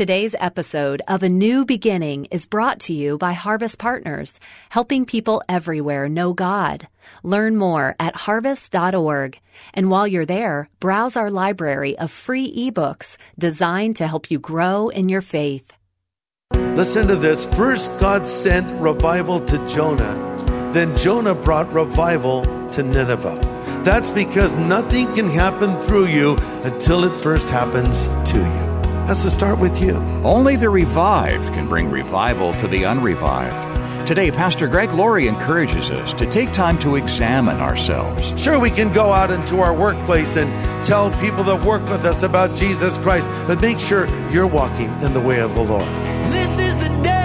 Today's episode of A New Beginning is brought to you by Harvest Partners, helping people everywhere know God. Learn more at harvest.org. And while you're there, browse our library of free ebooks designed to help you grow in your faith. Listen to this. First, God sent revival to Jonah. Then Jonah brought revival to Nineveh. That's because nothing can happen through you until it first happens to you has to start with you. Only the revived can bring revival to the unrevived. Today, Pastor Greg Laurie encourages us to take time to examine ourselves. Sure, we can go out into our workplace and tell people that work with us about Jesus Christ, but make sure you're walking in the way of the Lord. This is the day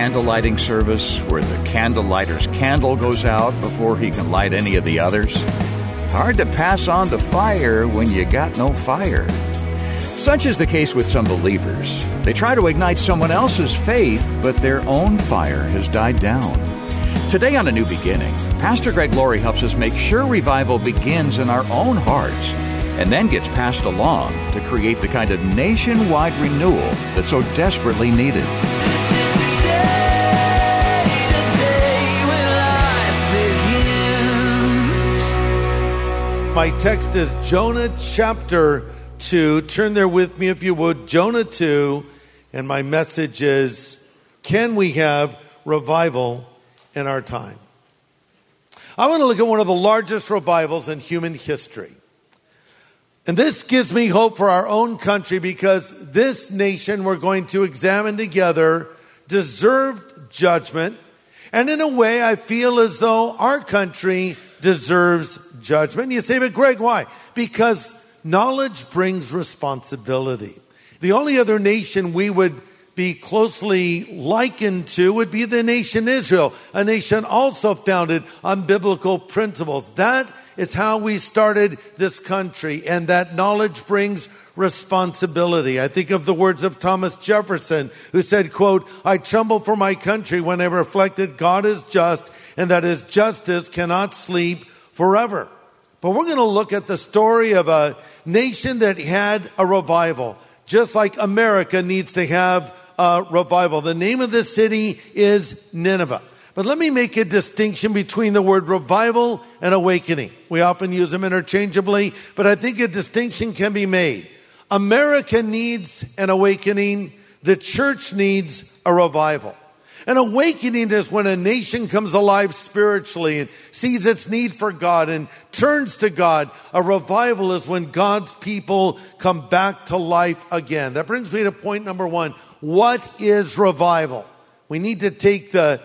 candle lighting service where the candle lighter's candle goes out before he can light any of the others? Hard to pass on the fire when you got no fire. Such is the case with some believers. They try to ignite someone else's faith, but their own fire has died down. Today on A New Beginning, Pastor Greg Laurie helps us make sure revival begins in our own hearts and then gets passed along to create the kind of nationwide renewal that's so desperately needed. My text is Jonah chapter 2. Turn there with me if you would. Jonah 2. And my message is Can we have revival in our time? I want to look at one of the largest revivals in human history. And this gives me hope for our own country because this nation we're going to examine together deserved judgment. And in a way, I feel as though our country deserves judgment. You say, but Greg, why? Because knowledge brings responsibility. The only other nation we would be closely likened to would be the nation Israel, a nation also founded on biblical principles. That is how we started this country, and that knowledge brings responsibility. I think of the words of Thomas Jefferson, who said, quote, I tremble for my country when I reflected God is just and that his justice cannot sleep forever. But we're going to look at the story of a nation that had a revival, just like America needs to have a revival. The name of this city is Nineveh. But let me make a distinction between the word revival and awakening. We often use them interchangeably, but I think a distinction can be made. America needs an awakening. The church needs a revival. An awakening is when a nation comes alive spiritually and sees its need for God and turns to God. A revival is when God's people come back to life again. That brings me to point number one. What is revival? We need to take the,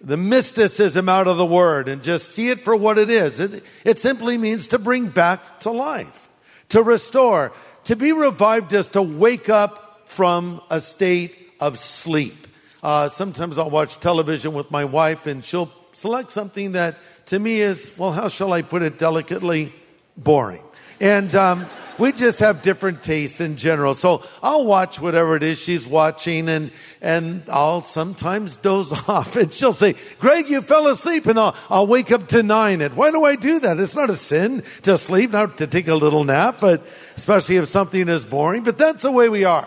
the mysticism out of the word and just see it for what it is. It, it simply means to bring back to life, to restore. To be revived is to wake up from a state of sleep. Uh, sometimes I'll watch television with my wife and she'll select something that to me is, well, how shall I put it delicately? Boring. And um, we just have different tastes in general. So I'll watch whatever it is she's watching and, and I'll sometimes doze off and she'll say, Greg, you fell asleep and I'll, I'll wake up to nine. And why do I do that? It's not a sin to sleep, not to take a little nap, but especially if something is boring, but that's the way we are.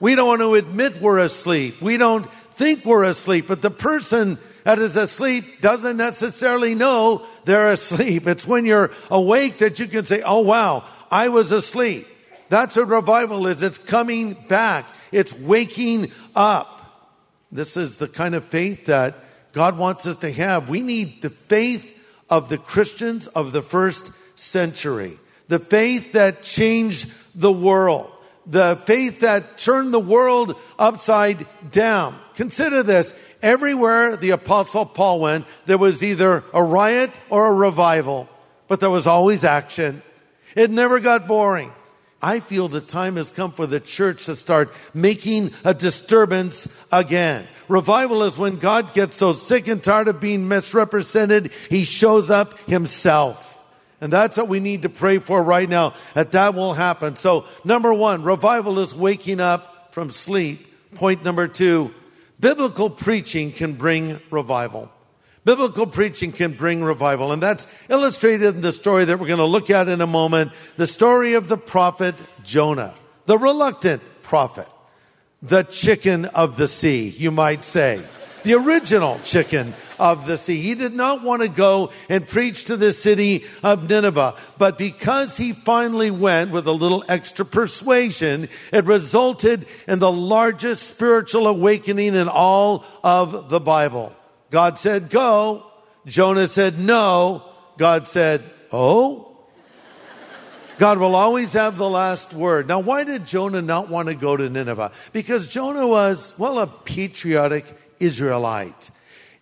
We don't want to admit we're asleep. We don't think we're asleep, but the person that is asleep doesn't necessarily know they're asleep. It's when you're awake that you can say, Oh wow, I was asleep. That's what revival is. It's coming back. It's waking up. This is the kind of faith that God wants us to have. We need the faith of the Christians of the first century. The faith that changed the world. The faith that turned the world upside down. Consider this. Everywhere the apostle Paul went, there was either a riot or a revival, but there was always action. It never got boring. I feel the time has come for the church to start making a disturbance again. Revival is when God gets so sick and tired of being misrepresented, he shows up himself. And that's what we need to pray for right now, that that will happen. So, number one, revival is waking up from sleep. Point number two, biblical preaching can bring revival. Biblical preaching can bring revival. And that's illustrated in the story that we're going to look at in a moment. The story of the prophet Jonah, the reluctant prophet, the chicken of the sea, you might say. The original chicken of the sea. He did not want to go and preach to the city of Nineveh, but because he finally went with a little extra persuasion, it resulted in the largest spiritual awakening in all of the Bible. God said, go. Jonah said, no. God said, oh. God will always have the last word. Now, why did Jonah not want to go to Nineveh? Because Jonah was, well, a patriotic Israelite.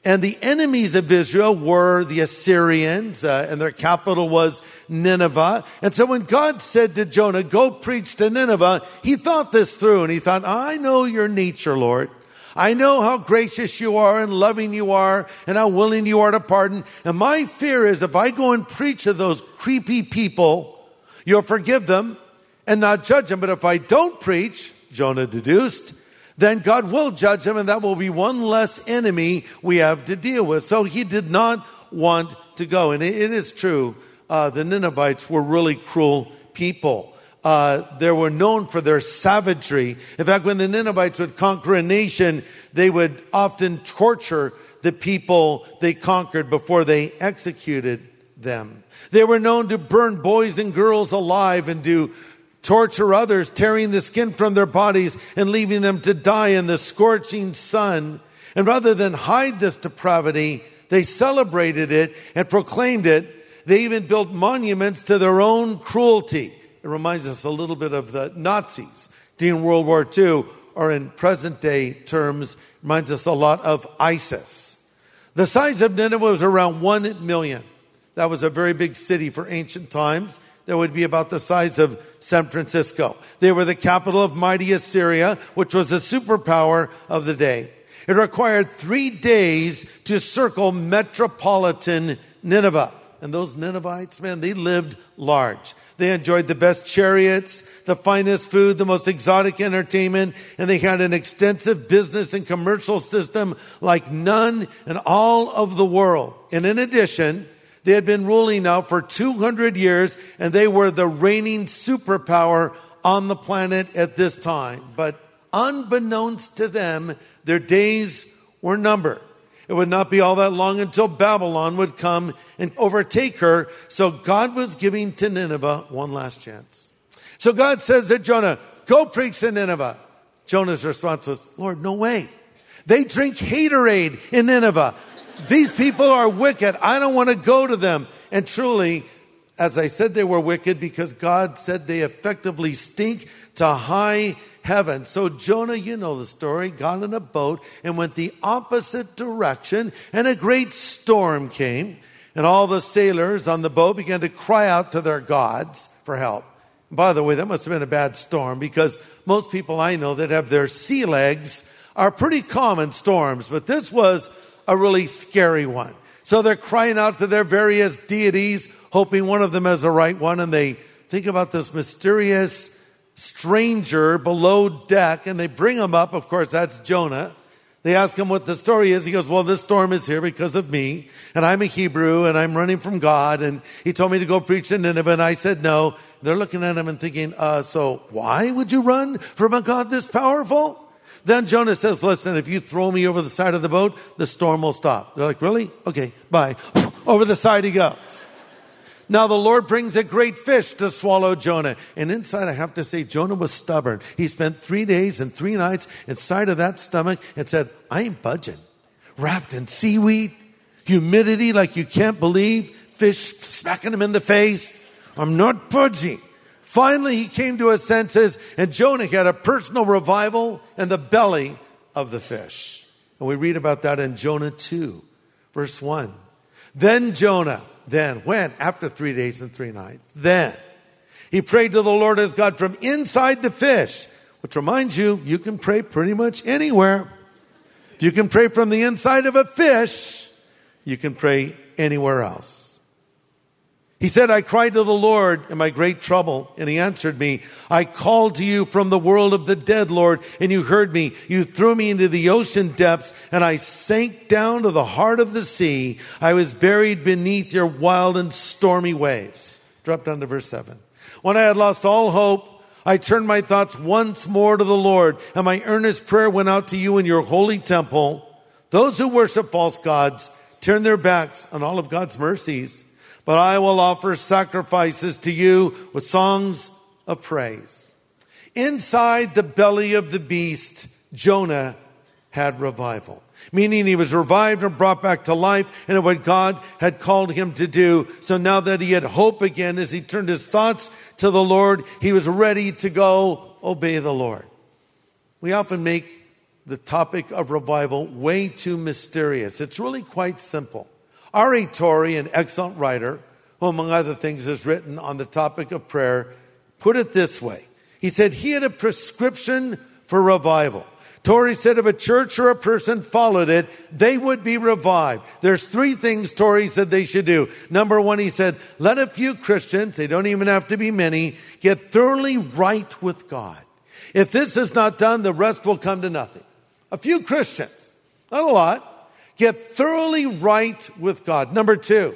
And the enemies of Israel were the Assyrians, uh, and their capital was Nineveh. And so when God said to Jonah, go preach to Nineveh, he thought this through and he thought, I know your nature, Lord. I know how gracious you are and loving you are and how willing you are to pardon. And my fear is if I go and preach to those creepy people, you'll forgive them and not judge them. But if I don't preach, Jonah deduced, then God will judge them, and that will be one less enemy we have to deal with. So he did not want to go. And it is true, uh, the Ninevites were really cruel people. Uh, they were known for their savagery. In fact, when the Ninevites would conquer a nation, they would often torture the people they conquered before they executed them. They were known to burn boys and girls alive and do torture others, tearing the skin from their bodies and leaving them to die in the scorching sun. And rather than hide this depravity, they celebrated it and proclaimed it. They even built monuments to their own cruelty. It reminds us a little bit of the Nazis during World War II, or in present day terms, reminds us a lot of ISIS. The size of Nineveh was around 1 million. That was a very big city for ancient times that would be about the size of San Francisco. They were the capital of mighty Assyria, which was a superpower of the day. It required three days to circle metropolitan Nineveh. And those Ninevites, man, they lived large. They enjoyed the best chariots, the finest food, the most exotic entertainment, and they had an extensive business and commercial system like none in all of the world. And in addition, they had been ruling now for 200 years and they were the reigning superpower on the planet at this time. But unbeknownst to them, their days were numbered. It would not be all that long until Babylon would come and overtake her. So God was giving to Nineveh one last chance. So God says to Jonah, go preach to Nineveh. Jonah's response was, Lord, no way. They drink haterade in Nineveh. These people are wicked. I don't want to go to them. And truly, as I said, they were wicked because God said they effectively stink to high heaven. So Jonah, you know the story, got in a boat and went the opposite direction, and a great storm came. And all the sailors on the boat began to cry out to their gods for help. By the way, that must have been a bad storm because most people I know that have their sea legs are pretty common storms, but this was a really scary one. So they're crying out to their various deities, hoping one of them has the right one, and they think about this mysterious stranger below deck, and they bring him up. Of course, that's Jonah. They ask him what the story is. He goes, Well, this storm is here because of me, and I'm a Hebrew, and I'm running from God, and he told me to go preach to Nineveh, and I said no. They're looking at him and thinking, uh, So why would you run from a God this powerful? Then Jonah says, Listen, if you throw me over the side of the boat, the storm will stop. They're like, Really? Okay, bye. over the side he goes. Now the Lord brings a great fish to swallow Jonah. And inside, I have to say, Jonah was stubborn. He spent three days and three nights inside of that stomach and said, I ain't budging. Wrapped in seaweed, humidity like you can't believe, fish smacking him in the face. I'm not budging. Finally, he came to his senses, and Jonah had a personal revival in the belly of the fish. And we read about that in Jonah 2, verse 1. Then Jonah, then, when? After three days and three nights. Then he prayed to the Lord his God from inside the fish, which reminds you, you can pray pretty much anywhere. If you can pray from the inside of a fish, you can pray anywhere else. He said, I cried to the Lord in my great trouble, and he answered me. I called to you from the world of the dead, Lord, and you heard me. You threw me into the ocean depths, and I sank down to the heart of the sea. I was buried beneath your wild and stormy waves. Drop down to verse 7. When I had lost all hope, I turned my thoughts once more to the Lord, and my earnest prayer went out to you in your holy temple. Those who worship false gods turn their backs on all of God's mercies but I will offer sacrifices to you with songs of praise. Inside the belly of the beast, Jonah had revival, meaning he was revived and brought back to life and what God had called him to do. So now that he had hope again, as he turned his thoughts to the Lord, he was ready to go obey the Lord. We often make the topic of revival way too mysterious. It's really quite simple. R.A. Torrey, an excellent writer, who among other things has written on the topic of prayer, put it this way. He said he had a prescription for revival. Torrey said if a church or a person followed it, they would be revived. There's three things Torrey said they should do. Number one, he said, let a few Christians, they don't even have to be many, get thoroughly right with God. If this is not done, the rest will come to nothing. A few Christians, not a lot, Get thoroughly right with God. Number two,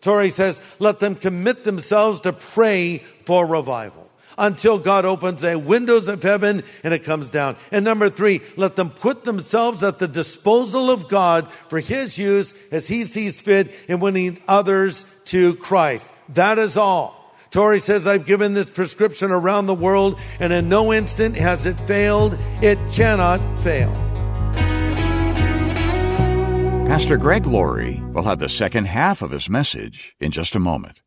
Torrey says, let them commit themselves to pray for revival until God opens the windows of heaven and it comes down. And number three, let them put themselves at the disposal of God for his use as he sees fit in winning others to Christ. That is all. Torrey says, I've given this prescription around the world and in no instant has it failed. It cannot fail. Pastor Greg Laurie will have the second half of his message in just a moment.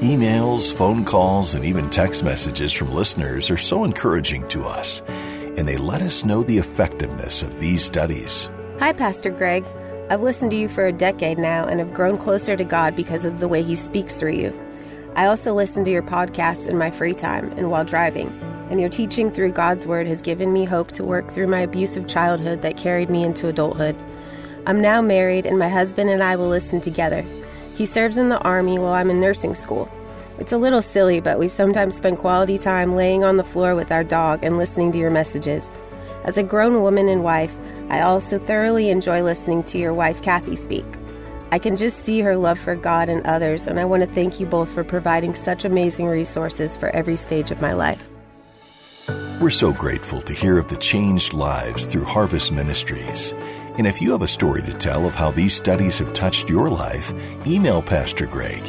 Emails, phone calls, and even text messages from listeners are so encouraging to us, and they let us know the effectiveness of these studies. Hi, Pastor Greg. I've listened to you for a decade now and have grown closer to God because of the way He speaks through you. I also listen to your podcasts in my free time and while driving, and your teaching through God's Word has given me hope to work through my abusive childhood that carried me into adulthood. I'm now married, and my husband and I will listen together. He serves in the Army while I'm in nursing school. It's a little silly, but we sometimes spend quality time laying on the floor with our dog and listening to your messages. As a grown woman and wife, I also thoroughly enjoy listening to your wife, Kathy, speak. I can just see her love for God and others, and I want to thank you both for providing such amazing resources for every stage of my life. We're so grateful to hear of the changed lives through Harvest Ministries. And if you have a story to tell of how these studies have touched your life, email Pastor Greg.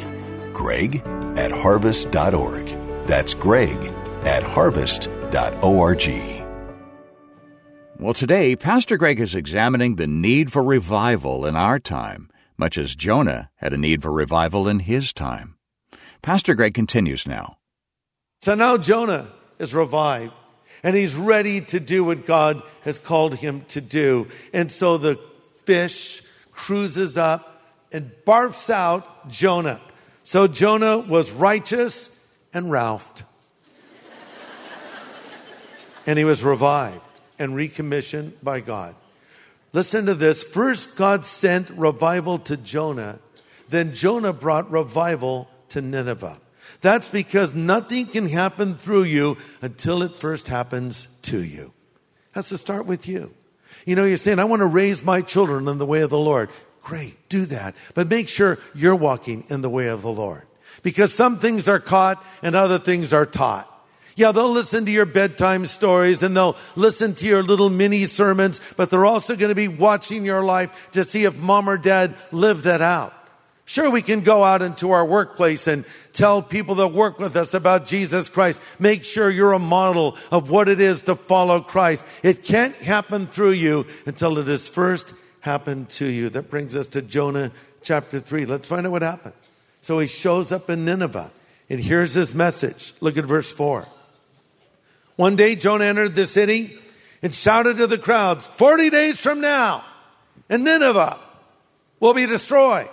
Greg at harvest.org. That's Greg at harvest.org. Well, today, Pastor Greg is examining the need for revival in our time, much as Jonah had a need for revival in his time. Pastor Greg continues now. So now Jonah is revived and he's ready to do what God has called him to do. And so the fish cruises up and barfs out Jonah. So Jonah was righteous and Ralphed. and he was revived and recommissioned by God. Listen to this. First, God sent revival to Jonah. Then Jonah brought revival to Nineveh. That's because nothing can happen through you until it first happens to you. Has to start with you. You know, you're saying, I want to raise my children in the way of the Lord. Great, do that. But make sure you're walking in the way of the Lord. Because some things are caught and other things are taught. Yeah, they'll listen to your bedtime stories and they'll listen to your little mini sermons, but they're also going to be watching your life to see if mom or dad live that out. Sure, we can go out into our workplace and tell people that work with us about Jesus Christ. Make sure you're a model of what it is to follow Christ. It can't happen through you until it has first happened to you. That brings us to Jonah chapter 3. Let's find out what happened. So he shows up in Nineveh and here's his message. Look at verse 4. One day Jonah entered the city and shouted to the crowds, 40 days from now, and Nineveh will be destroyed.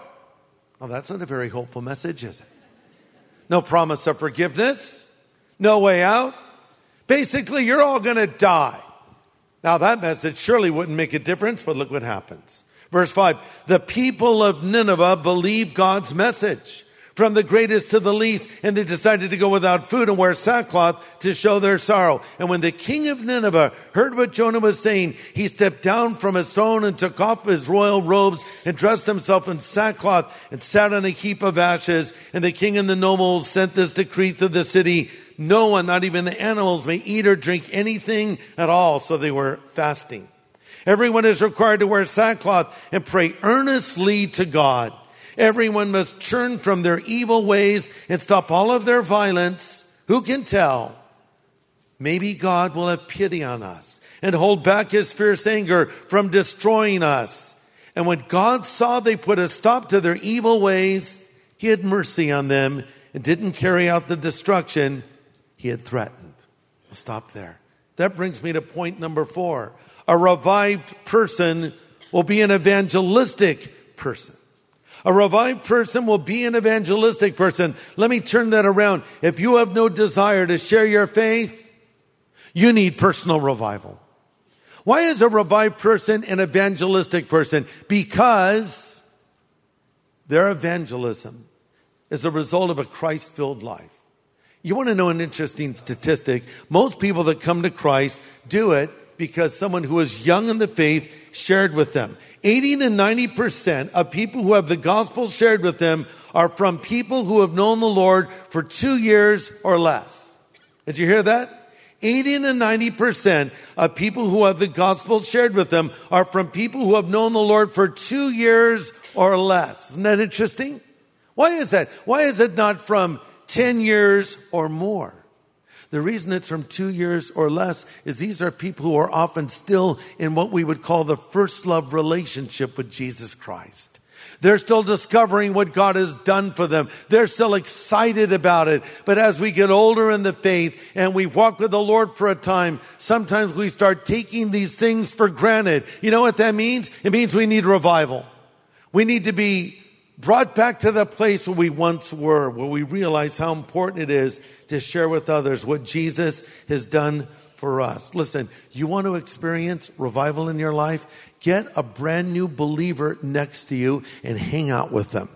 Well, that's not a very hopeful message, is it? No promise of forgiveness, no way out. Basically, you're all going to die. Now, that message surely wouldn't make a difference, but look what happens. Verse 5 The people of Nineveh believe God's message, from the greatest to the least, and they decided to go without food and wear sackcloth to show their sorrow. And when the king of Nineveh heard what Jonah was saying, he stepped down from his throne and took off his royal robes and dressed himself in sackcloth and sat on a heap of ashes. And the king and the nobles sent this decree through the city. No one, not even the animals, may eat or drink anything at all. So they were fasting. Everyone is required to wear sackcloth and pray earnestly to God. Everyone must turn from their evil ways and stop all of their violence. Who can tell? Maybe God will have pity on us and hold back his fierce anger from destroying us. And when God saw they put a stop to their evil ways, he had mercy on them and didn't carry out the destruction he had threatened. I'll stop there. That brings me to point number four. A revived person will be an evangelistic person. A revived person will be an evangelistic person. Let me turn that around. If you have no desire to share your faith, you need personal revival. Why is a revived person an evangelistic person? Because their evangelism is a result of a Christ filled life. You want to know an interesting statistic? Most people that come to Christ do it because someone who is young in the faith shared with them. 80 to 90% of people who have the gospel shared with them are from people who have known the Lord for two years or less. Did you hear that? 80 to 90% of people who have the gospel shared with them are from people who have known the Lord for two years or less. Isn't that interesting? Why is that? Why is it not from 10 years or more? The reason it's from two years or less is these are people who are often still in what we would call the first love relationship with Jesus Christ. They're still discovering what God has done for them. They're still excited about it. But as we get older in the faith and we walk with the Lord for a time, sometimes we start taking these things for granted. You know what that means? It means we need revival. We need to be brought back to the place where we once were, where we realize how important it is to share with others what Jesus has done for us. Listen, you want to experience revival in your life? Get a brand new believer next to you and hang out with them.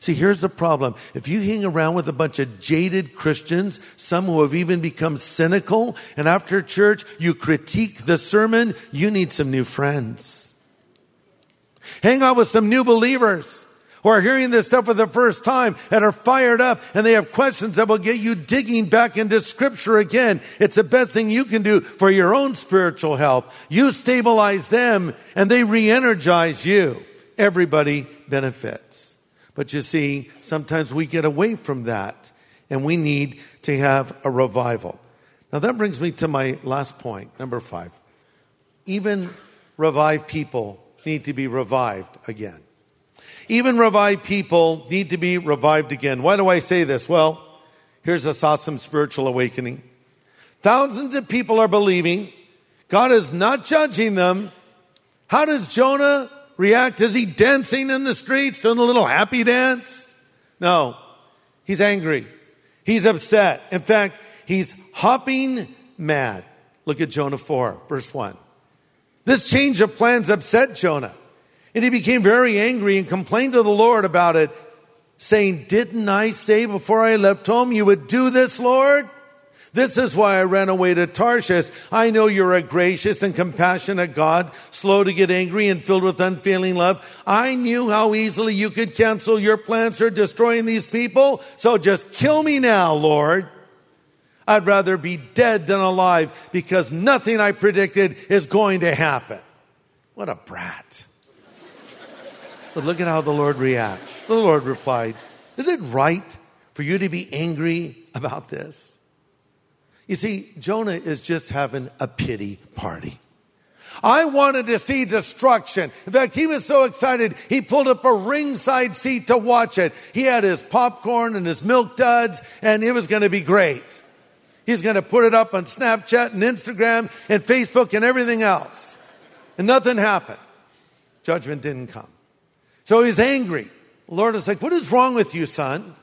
See, here's the problem. If you hang around with a bunch of jaded Christians, some who have even become cynical, and after church you critique the sermon, you need some new friends. Hang out with some new believers who are hearing this stuff for the first time and are fired up and they have questions that will get you digging back into scripture again. It's the best thing you can do for your own spiritual health. You stabilize them and they re-energize you. Everybody benefits. But you see, sometimes we get away from that and we need to have a revival. Now that brings me to my last point, number five. Even revived people need to be revived again. Even revived people need to be revived again. Why do I say this? Well, here's this awesome spiritual awakening. Thousands of people are believing. God is not judging them. How does Jonah react? Is he dancing in the streets, doing a little happy dance? No. He's angry. He's upset. In fact, he's hopping mad. Look at Jonah 4, verse 1. This change of plans upset Jonah. And he became very angry and complained to the Lord about it, saying, Didn't I say before I left home you would do this, Lord? This is why I ran away to Tarshish. I know you're a gracious and compassionate God, slow to get angry and filled with unfailing love. I knew how easily you could cancel your plans for destroying these people. So just kill me now, Lord. I'd rather be dead than alive because nothing I predicted is going to happen. What a brat. But look at how the Lord reacts. The Lord replied, Is it right for you to be angry about this? You see, Jonah is just having a pity party. I wanted to see destruction. In fact, he was so excited, he pulled up a ringside seat to watch it. He had his popcorn and his milk duds, and it was going to be great. He's going to put it up on Snapchat and Instagram and Facebook and everything else. And nothing happened. Judgment didn't come. So he's angry. The Lord is like, What is wrong with you, son?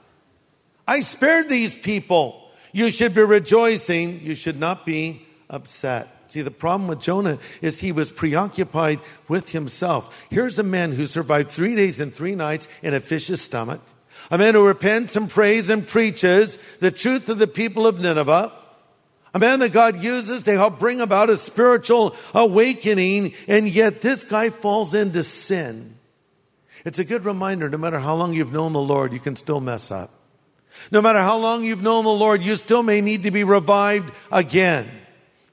I spared these people. You should be rejoicing. You should not be upset. See, the problem with Jonah is he was preoccupied with himself. Here's a man who survived three days and three nights in a fish's stomach, A man who repents and prays and preaches the truth to the people of Nineveh. A man that God uses to help bring about a spiritual awakening, and yet this guy falls into sin. It's a good reminder no matter how long you've known the Lord, you can still mess up. No matter how long you've known the Lord, you still may need to be revived again.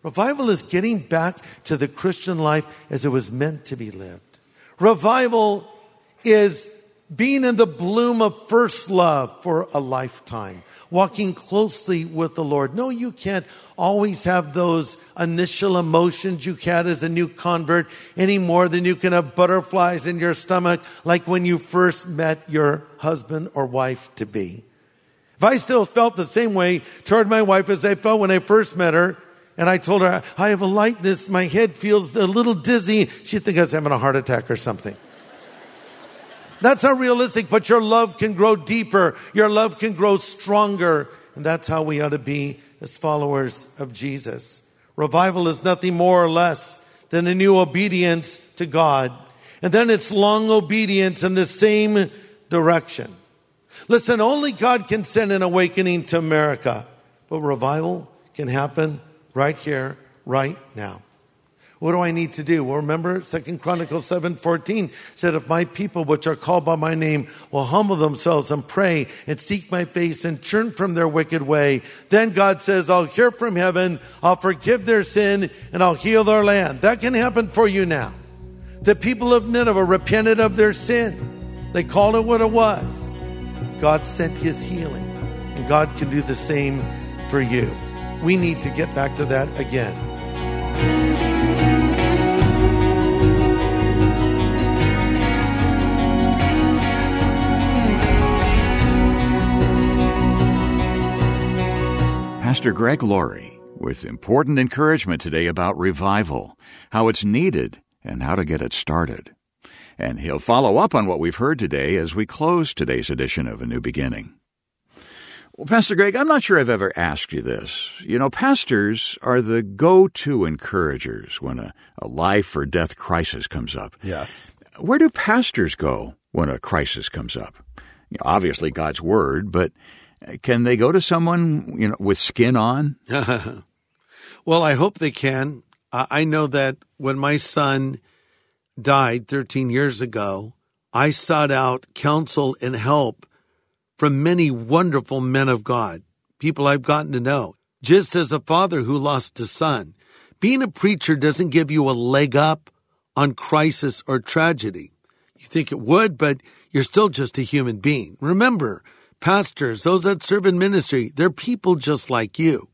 Revival is getting back to the Christian life as it was meant to be lived. Revival is being in the bloom of first love for a lifetime, walking closely with the Lord. No, you can't always have those initial emotions you had as a new convert any more than you can have butterflies in your stomach like when you first met your husband or wife to be. If I still felt the same way toward my wife as I felt when I first met her, and I told her, I have a lightness, my head feels a little dizzy, she'd think I was having a heart attack or something. That's not realistic, but your love can grow deeper. Your love can grow stronger. And that's how we ought to be as followers of Jesus. Revival is nothing more or less than a new obedience to God. And then it's long obedience in the same direction. Listen, only God can send an awakening to America, but revival can happen right here, right now. What do I need to do? Well, remember Second Chronicles 7:14 said, if my people which are called by my name will humble themselves and pray and seek my face and turn from their wicked way, then God says, I'll hear from heaven, I'll forgive their sin, and I'll heal their land. That can happen for you now. The people of Nineveh repented of their sin. They called it what it was. God sent his healing, and God can do the same for you. We need to get back to that again. Pastor Greg Laurie with important encouragement today about revival, how it's needed, and how to get it started. And he'll follow up on what we've heard today as we close today's edition of A New Beginning. Well, Pastor Greg, I'm not sure I've ever asked you this. You know, pastors are the go to encouragers when a, a life or death crisis comes up. Yes. Where do pastors go when a crisis comes up? You know, obviously, God's Word, but can they go to someone you know with skin on? well, I hope they can. I I know that when my son died 13 years ago, I sought out counsel and help from many wonderful men of God, people I've gotten to know. Just as a father who lost a son, being a preacher doesn't give you a leg up on crisis or tragedy. You think it would, but you're still just a human being. Remember, pastors, those that serve in ministry, they're people just like you.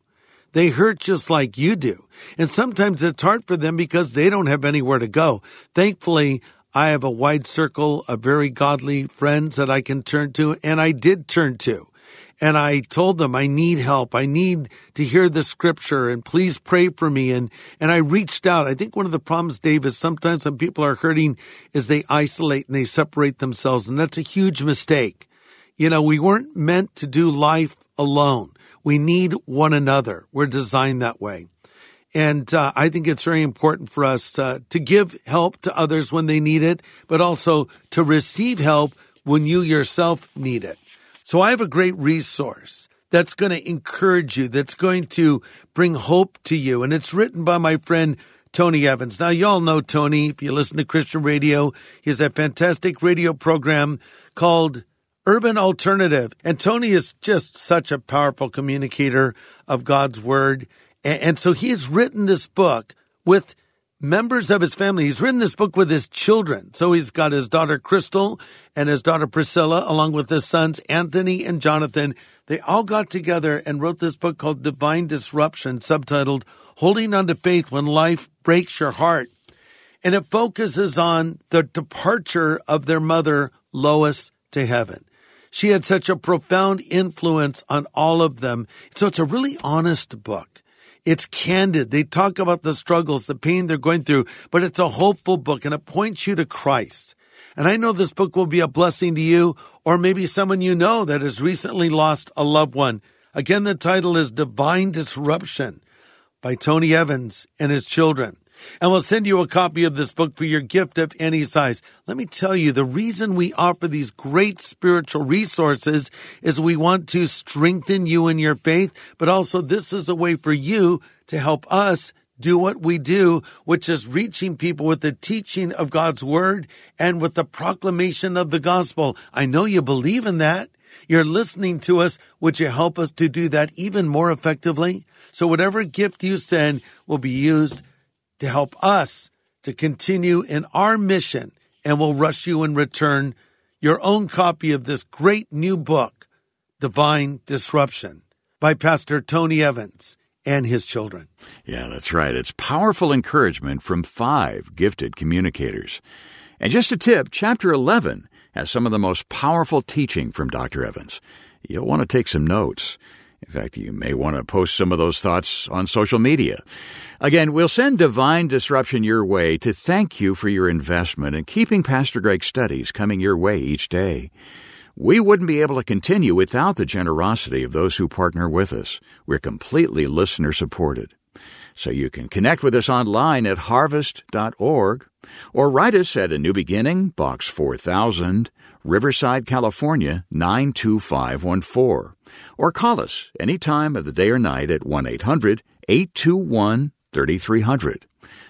They hurt just like you do. And sometimes it's hard for them because they don't have anywhere to go. Thankfully, I have a wide circle of very godly friends that I can turn to, and I did turn to. And I told them I need help. I need to hear the scripture and please pray for me. And, and I reached out. I think one of the problems, Dave, is sometimes when people are hurting is they isolate and they separate themselves. And that's a huge mistake. You know, we weren't meant to do life alone. We need one another. We're designed that way. And uh, I think it's very important for us uh, to give help to others when they need it, but also to receive help when you yourself need it. So I have a great resource that's going to encourage you, that's going to bring hope to you. And it's written by my friend Tony Evans. Now, y'all know Tony. If you listen to Christian radio, he has a fantastic radio program called Urban Alternative. And Tony is just such a powerful communicator of God's word. And, so he has written this book with members of his family. He's written this book with his children. So he's got his daughter Chrystal and his daughter Priscilla, along with his sons Anthony and Jonathan. They all got together and wrote this book called Divine Disruption, subtitled Holding on to Faith When Life Breaks Your Heart. And it focuses on the departure of their mother, Lois, to heaven. She had such a profound influence on all of them. So it's a really honest book. It's candid. They talk about the struggles, the pain they're going through, but it's a hopeful book and it points you to Christ. And I know this book will be a blessing to you or maybe someone you know that has recently lost a loved one. Again, the title is Divine Disruption by Tony Evans and his children. And we'll send you a copy of this book for your gift of any size. Let me tell you, the reason we offer these great spiritual resources is we want to strengthen you in your faith, but also this is a way for you to help us do what we do, which is reaching people with the teaching of God's word and with the proclamation of the gospel. I know you believe in that. You're listening to us. Would you help us to do that even more effectively? So whatever gift you send will be used to help us to continue in our mission and we'll rush you in return your own copy of this great new book, Divine Disruption by Pastor Tony Evans and his children. Yeah, that's right. It's powerful encouragement from five gifted communicators. And just a tip chapter 11 has some of the most powerful teaching from Dr. Evans. You'll want to take some notes. In fact, you may want to post some of those thoughts on social media. Again, we'll send Divine Disruption your way to thank you for your investment in keeping Pastor Greg's studies coming your way each day. We wouldn't be able to continue without the generosity of those who partner with us. We're completely listener supported. So you can connect with us online at harvest.org or write us at A New Beginning, Box 4000, Riverside, California 92514. Or call us any time of the day or night at 1 800 821 3300.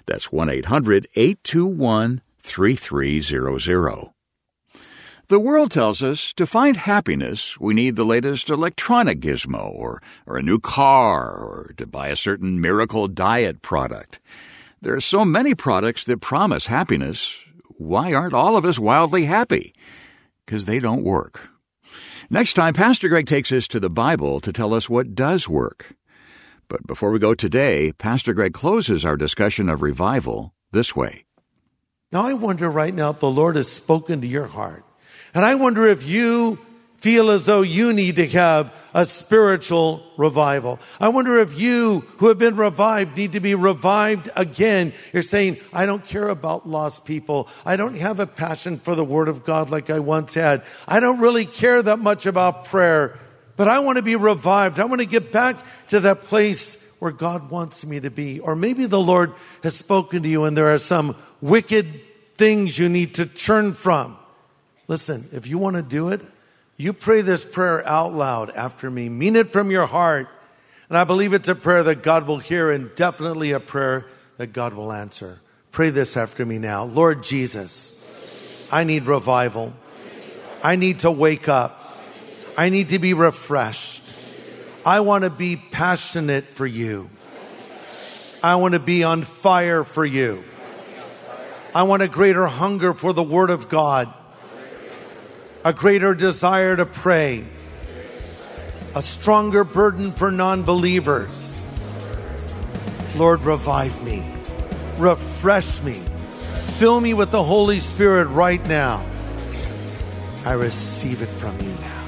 That's 1 800 821 3300. The world tells us to find happiness, we need the latest electronic gizmo, or, or a new car, or to buy a certain miracle diet product. There are so many products that promise happiness. Why aren't all of us wildly happy? Because they don't work. Next time, Pastor Greg takes us to the Bible to tell us what does work. But before we go today, Pastor Greg closes our discussion of revival this way. Now, I wonder right now if the Lord has spoken to your heart. And I wonder if you feel as though you need to have a spiritual revival. I wonder if you who have been revived need to be revived again. You're saying, I don't care about lost people. I don't have a passion for the word of God like I once had. I don't really care that much about prayer, but I want to be revived. I want to get back to that place where God wants me to be. Or maybe the Lord has spoken to you and there are some wicked things you need to turn from. Listen, if you want to do it, you pray this prayer out loud after me. Mean it from your heart. And I believe it's a prayer that God will hear and definitely a prayer that God will answer. Pray this after me now. Lord Jesus, I need revival. I need to wake up. I need to be refreshed. I want to be passionate for you. I want to be on fire for you. I want a greater hunger for the Word of God a greater desire to pray, a stronger burden for non believers. Lord, revive me, refresh me, fill me with the Holy Spirit right now. I receive it from you now.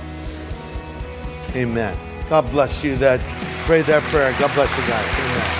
Amen. God bless you that prayed that prayer. God bless you guys. Amen.